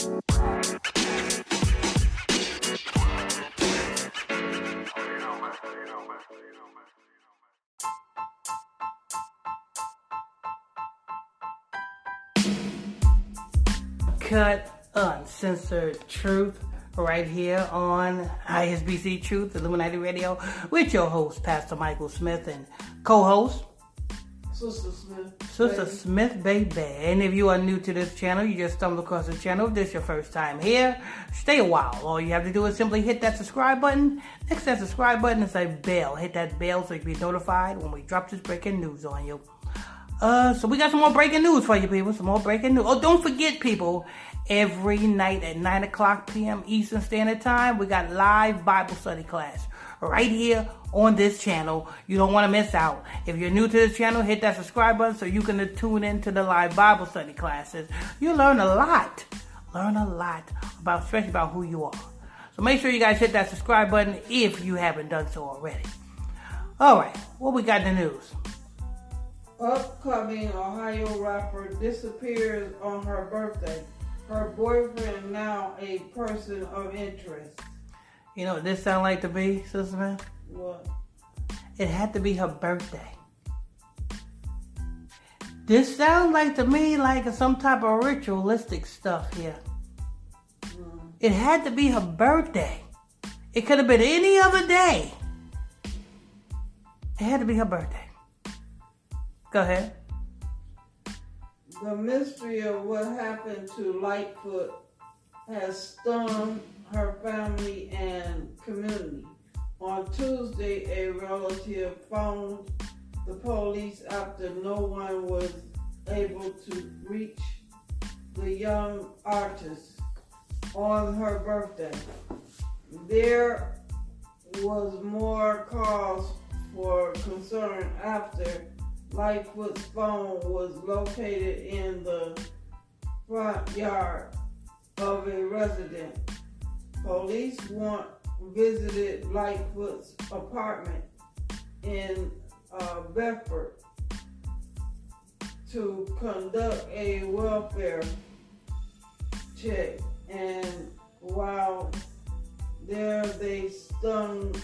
Cut uncensored truth right here on ISBC Truth Illuminati Radio with your host, Pastor Michael Smith, and co host, Sister Smith. Sister baby. Smith, baby. And if you are new to this channel, you just stumbled across the channel. If this is your first time here, stay a while. All you have to do is simply hit that subscribe button. Next to that subscribe button is a bell. Hit that bell so you can be notified when we drop this breaking news on you. Uh, so we got some more breaking news for you people. Some more breaking news. Oh, don't forget, people. Every night at 9 o'clock p.m. Eastern Standard Time, we got live Bible study class right here on this channel. You don't want to miss out. If you're new to this channel, hit that subscribe button so you can tune into the live Bible study classes. You learn a lot. Learn a lot about, especially about who you are. So make sure you guys hit that subscribe button if you haven't done so already. All right, what we got in the news? Upcoming Ohio rapper disappears on her birthday. Her boyfriend now a person of interest. You know what this sound like to be, Sister Man? What? It had to be her birthday. This sounds like to me like some type of ritualistic stuff here. Mm. It had to be her birthday. It could have been any other day. It had to be her birthday. Go ahead. The mystery of what happened to Lightfoot has stunned her family and community. On Tuesday, a relative phoned the police after no one was able to reach the young artist on her birthday. There was more cause for concern after Lightfoot's phone was located in the front yard of a resident. Police want visited Lightfoot's apartment in uh, Bedford to conduct a welfare check, and while there, they stum-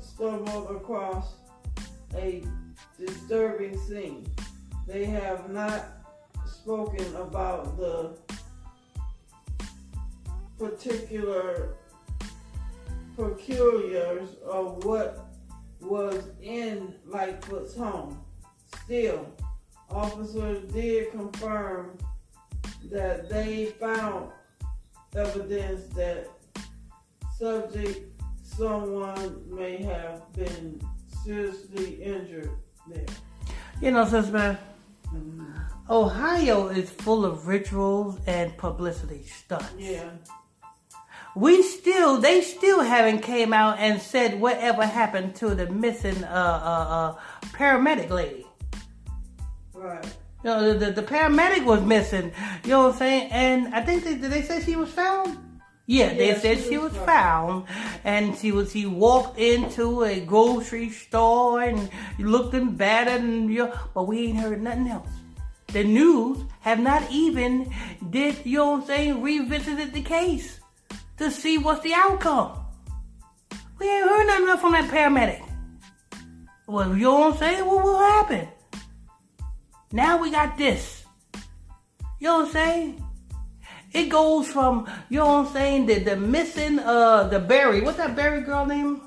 stumbled across a disturbing scene. They have not spoken about the particular peculiars of what was in Lightfoot's home. Still, officers did confirm that they found evidence that subject someone may have been seriously injured there. You know, Sister Man, mm-hmm. Ohio is full of rituals and publicity stunts. Yeah. We still, they still haven't came out and said whatever happened to the missing uh, uh, uh, paramedic lady. Right. You know, the, the, the paramedic was missing. You know what I'm saying? And I think they, did they say she was found? Yeah, they said she she was was found, and she was. she walked into a grocery store and looked and battered, and you know, but we ain't heard nothing else. The news have not even did you know what I'm saying revisited the case to see what's the outcome. We ain't heard nothing from that paramedic. Well, you know what I'm saying? What will happen? Now we got this. You know what I'm saying? It goes from, you know what I'm saying, the, the missing, uh, the Berry, what's that Berry girl name?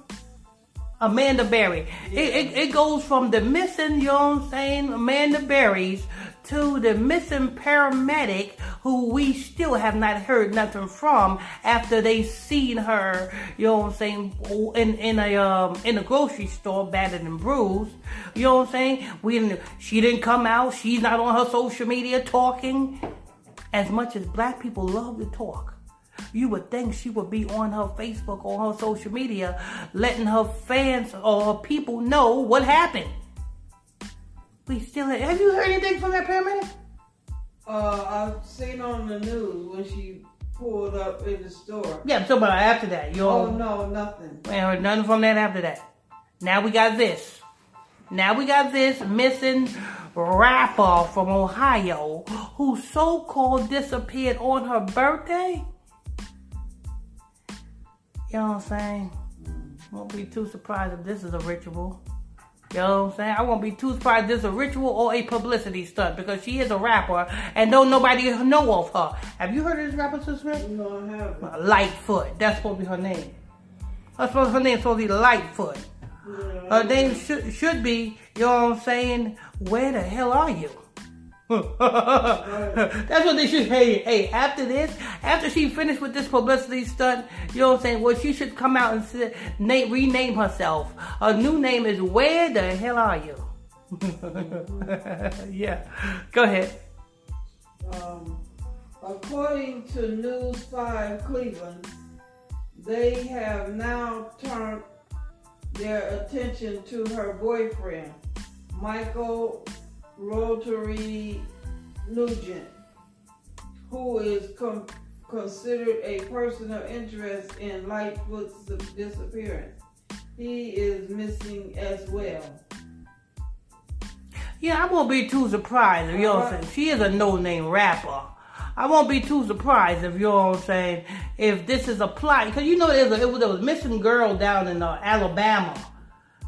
Amanda Berry. It, it, it goes from the missing, you know what I'm saying, Amanda Berries to the missing paramedic who we still have not heard nothing from after they seen her, you know what I'm saying, in, in a, um, in a grocery store battered and bruised. You know what I'm saying? We didn't, she didn't come out. She's not on her social media talking as much as black people love to talk, you would think she would be on her Facebook or her social media letting her fans or her people know what happened. We still have you heard anything from that paramedic? Uh, I've seen on the news when she pulled up in the store. Yeah, talking about after that. You all. Oh no, nothing. we heard nothing from that after that. Now we got this. Now we got this missing rapper from Ohio who so-called disappeared on her birthday? You know what I'm saying? Won't be too surprised if this is a ritual. You know what I'm saying? I won't be too surprised if this is a ritual or a publicity stunt because she is a rapper and don't nobody know of her. Have you heard of this rapper, Sister No, I haven't. Uh, Lightfoot. That's supposed to be her name. That's supposed her name supposed to be Lightfoot. Yeah, Her name should should be, you know what I'm saying? Where the hell are you? That's what they should. Hey, hey. After this, after she finished with this publicity stunt, you know what I'm saying? Well, she should come out and say, name, rename herself. Her new name is Where the hell are you? yeah. Go ahead. Um, according to News 5 Cleveland, they have now turned their attention to her boyfriend, Michael Rotary Nugent, who is com- considered a person of interest in Lightfoot's disappearance. He is missing as well. Yeah, I won't be too surprised if I'm saying. She is a no-name rapper. I won't be too surprised if I'm saying. If this is a plot, because you know there's a, it was, there was a missing girl down in uh, Alabama.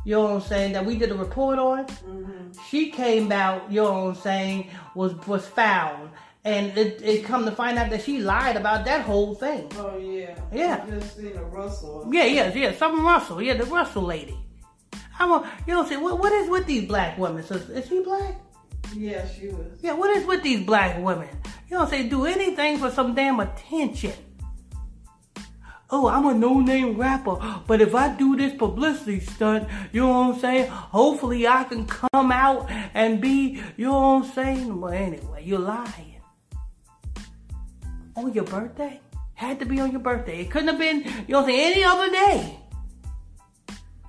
You know what I'm saying that we did a report on. Mm-hmm. She came out. You know what I'm saying was was found, and it, it come to find out that she lied about that whole thing. Oh, yeah. Yeah. I just seen a rustle. Yeah, yeah, yeah. Something Russell. Yeah, the Russell lady. I want you know what I'm saying. What what is with these black women? So, is she black? Yeah, she was. Yeah, what is with these black women? You know what I'm saying? Do anything for some damn attention. Oh, I'm a no-name rapper, but if I do this publicity stunt, you know what I'm saying? Hopefully I can come out and be, you know what I'm saying? But anyway, you're lying. On your birthday? Had to be on your birthday. It couldn't have been, you know what I'm any other day.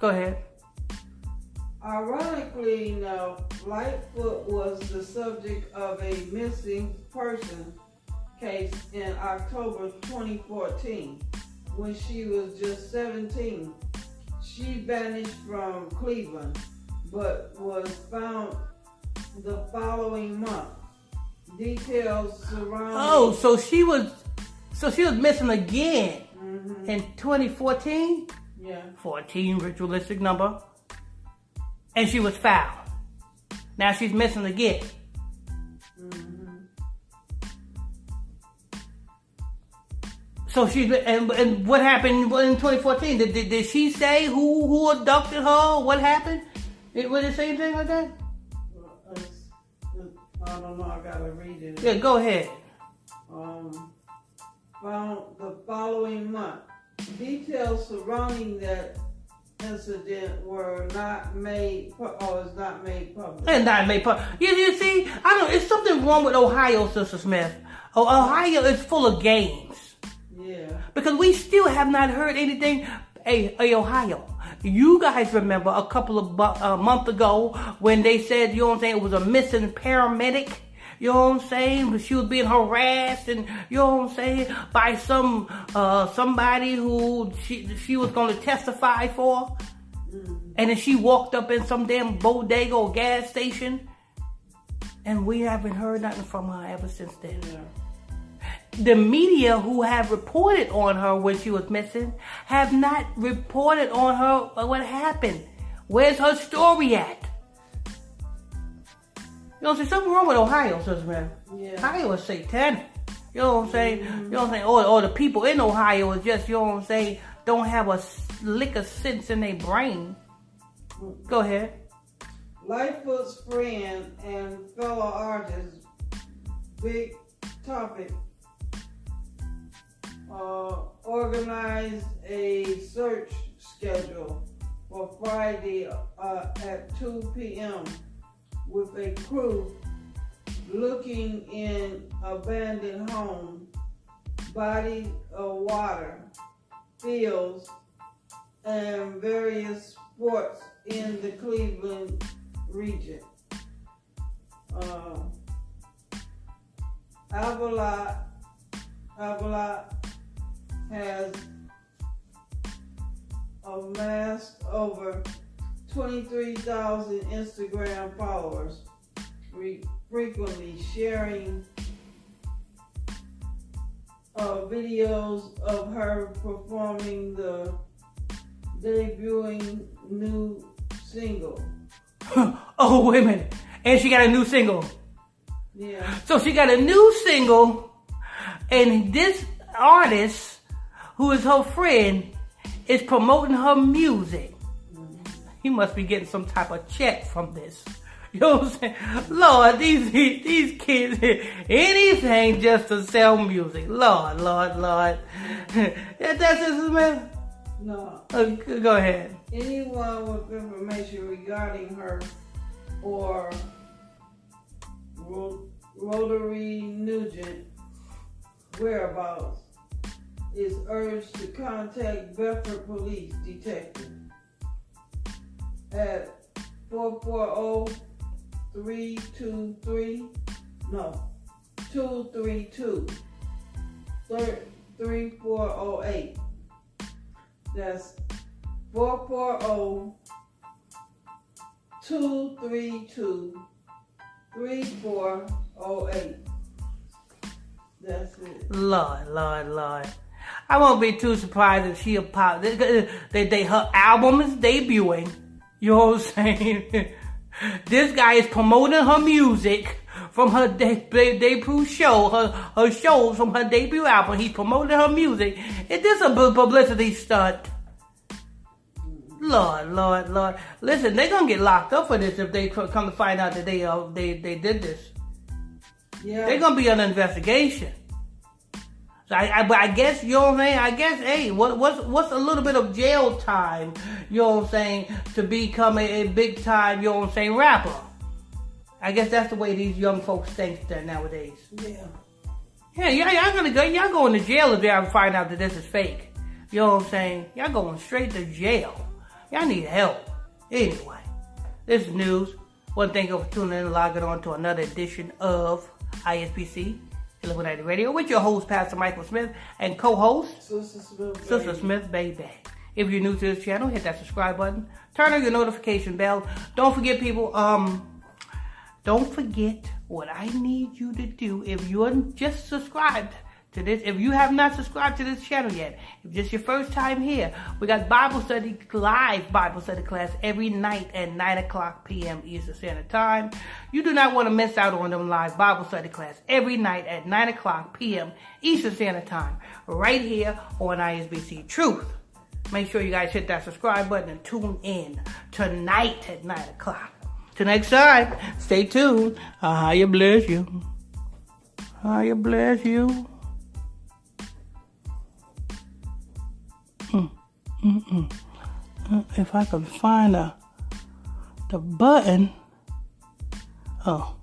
Go ahead. Ironically, now, Lightfoot was the subject of a missing person case in October 2014 when she was just 17. She vanished from Cleveland but was found the following month. Details surrounding. Oh, so she was, so she was missing again Mhm, in 2014? yeah. 14 ritualistic number. And she was found. Now she's missing again. So she's and, and what happened in 2014? Did, did, did she say who who abducted her? What happened? It, was it say anything like that? I don't know. I gotta read it. Yeah, go ahead. um, the following month. Details surrounding that incident were not made, or is not made public. And not made public. you, you see, I don't. It's something wrong with Ohio, Sister Smith. Oh, Ohio is full of games. Because we still have not heard anything. Hey, hey, Ohio, you guys remember a couple of bu- a month ago when they said, you know what I'm saying, it was a missing paramedic. You know what I'm saying? She was being harassed, and you know what I'm saying, by some uh somebody who she she was going to testify for, and then she walked up in some damn bodega gas station, and we haven't heard nothing from her ever since then Yeah. The media who have reported on her when she was missing have not reported on her uh, what happened. Where's her story at? You know, there's something wrong with Ohio, sister man. Yeah. Ohio is satanic. You know what I'm saying? You know what I'm saying? Or, or the people in Ohio is just, you know what I'm saying, don't have a lick of sense in their brain. Go ahead. Lightfoot's friend and fellow artist, Big Topic, uh, organized a search schedule for Friday uh, at 2 p.m. with a crew looking in abandoned homes, bodies of water, fields, and various sports in the Cleveland region. Uh, Avila has amassed over 23,000 Instagram followers re- frequently sharing uh, videos of her performing the debuting new single. oh, wait a minute. And she got a new single. Yeah. So she got a new single, and this artist, who is her friend, is promoting her music. He must be getting some type of check from this. You know what I'm saying? Lord, these these kids, anything just to sell music. Lord, Lord, Lord. That's it, man. No. Uh, go ahead. Anyone with information regarding her or Rotary Nugent whereabouts is urged to contact Bedford Police Detective at 440-323, no, 232 3408. That's 440 232 3408. That's it. Lord, Lord, Lord. I won't be too surprised if she a pop. They, they, they, her album is debuting. You know what I'm saying? this guy is promoting her music from her de- de- debut show, her, her shows from her debut album. He's promoting her music. Is this a publicity stunt? Lord, Lord, Lord. Listen, they're gonna get locked up for this if they come to find out that they uh, they they did this. Yeah. They're gonna be under investigation. I, I, but I guess you know what I'm saying. I guess, hey, what, what's what's a little bit of jail time? You know what I'm saying to become a, a big time. You know what I'm saying rapper. I guess that's the way these young folks think that nowadays. yeah. Yeah, y'all, y'all gonna go. Y'all going to jail if y'all find out that this is fake. You know what I'm saying? Y'all going straight to jail. Y'all need help. Anyway, this is news. One thank you for tuning in and logging on to another edition of ISBC Illuminati Radio with your host, Pastor Michael Smith, and co-host Sister Smith. Sister baby. Smith Baby. If you're new to this channel, hit that subscribe button. Turn on your notification bell. Don't forget, people. Um, don't forget what I need you to do if you're just subscribed to this. If you have not subscribed to this channel yet, if this is your first time here, we got Bible study, live Bible study class every night at 9 o'clock p.m. Eastern Standard Time. You do not want to miss out on them live Bible study class every night at 9 o'clock p.m. Eastern Standard Time, right here on ISBC Truth. Make sure you guys hit that subscribe button and tune in tonight at 9 o'clock. Till next time, stay tuned. Uh, you bless you. Uh, you bless you. Mm, mm, mm. Uh, If I could find a, the button. Oh.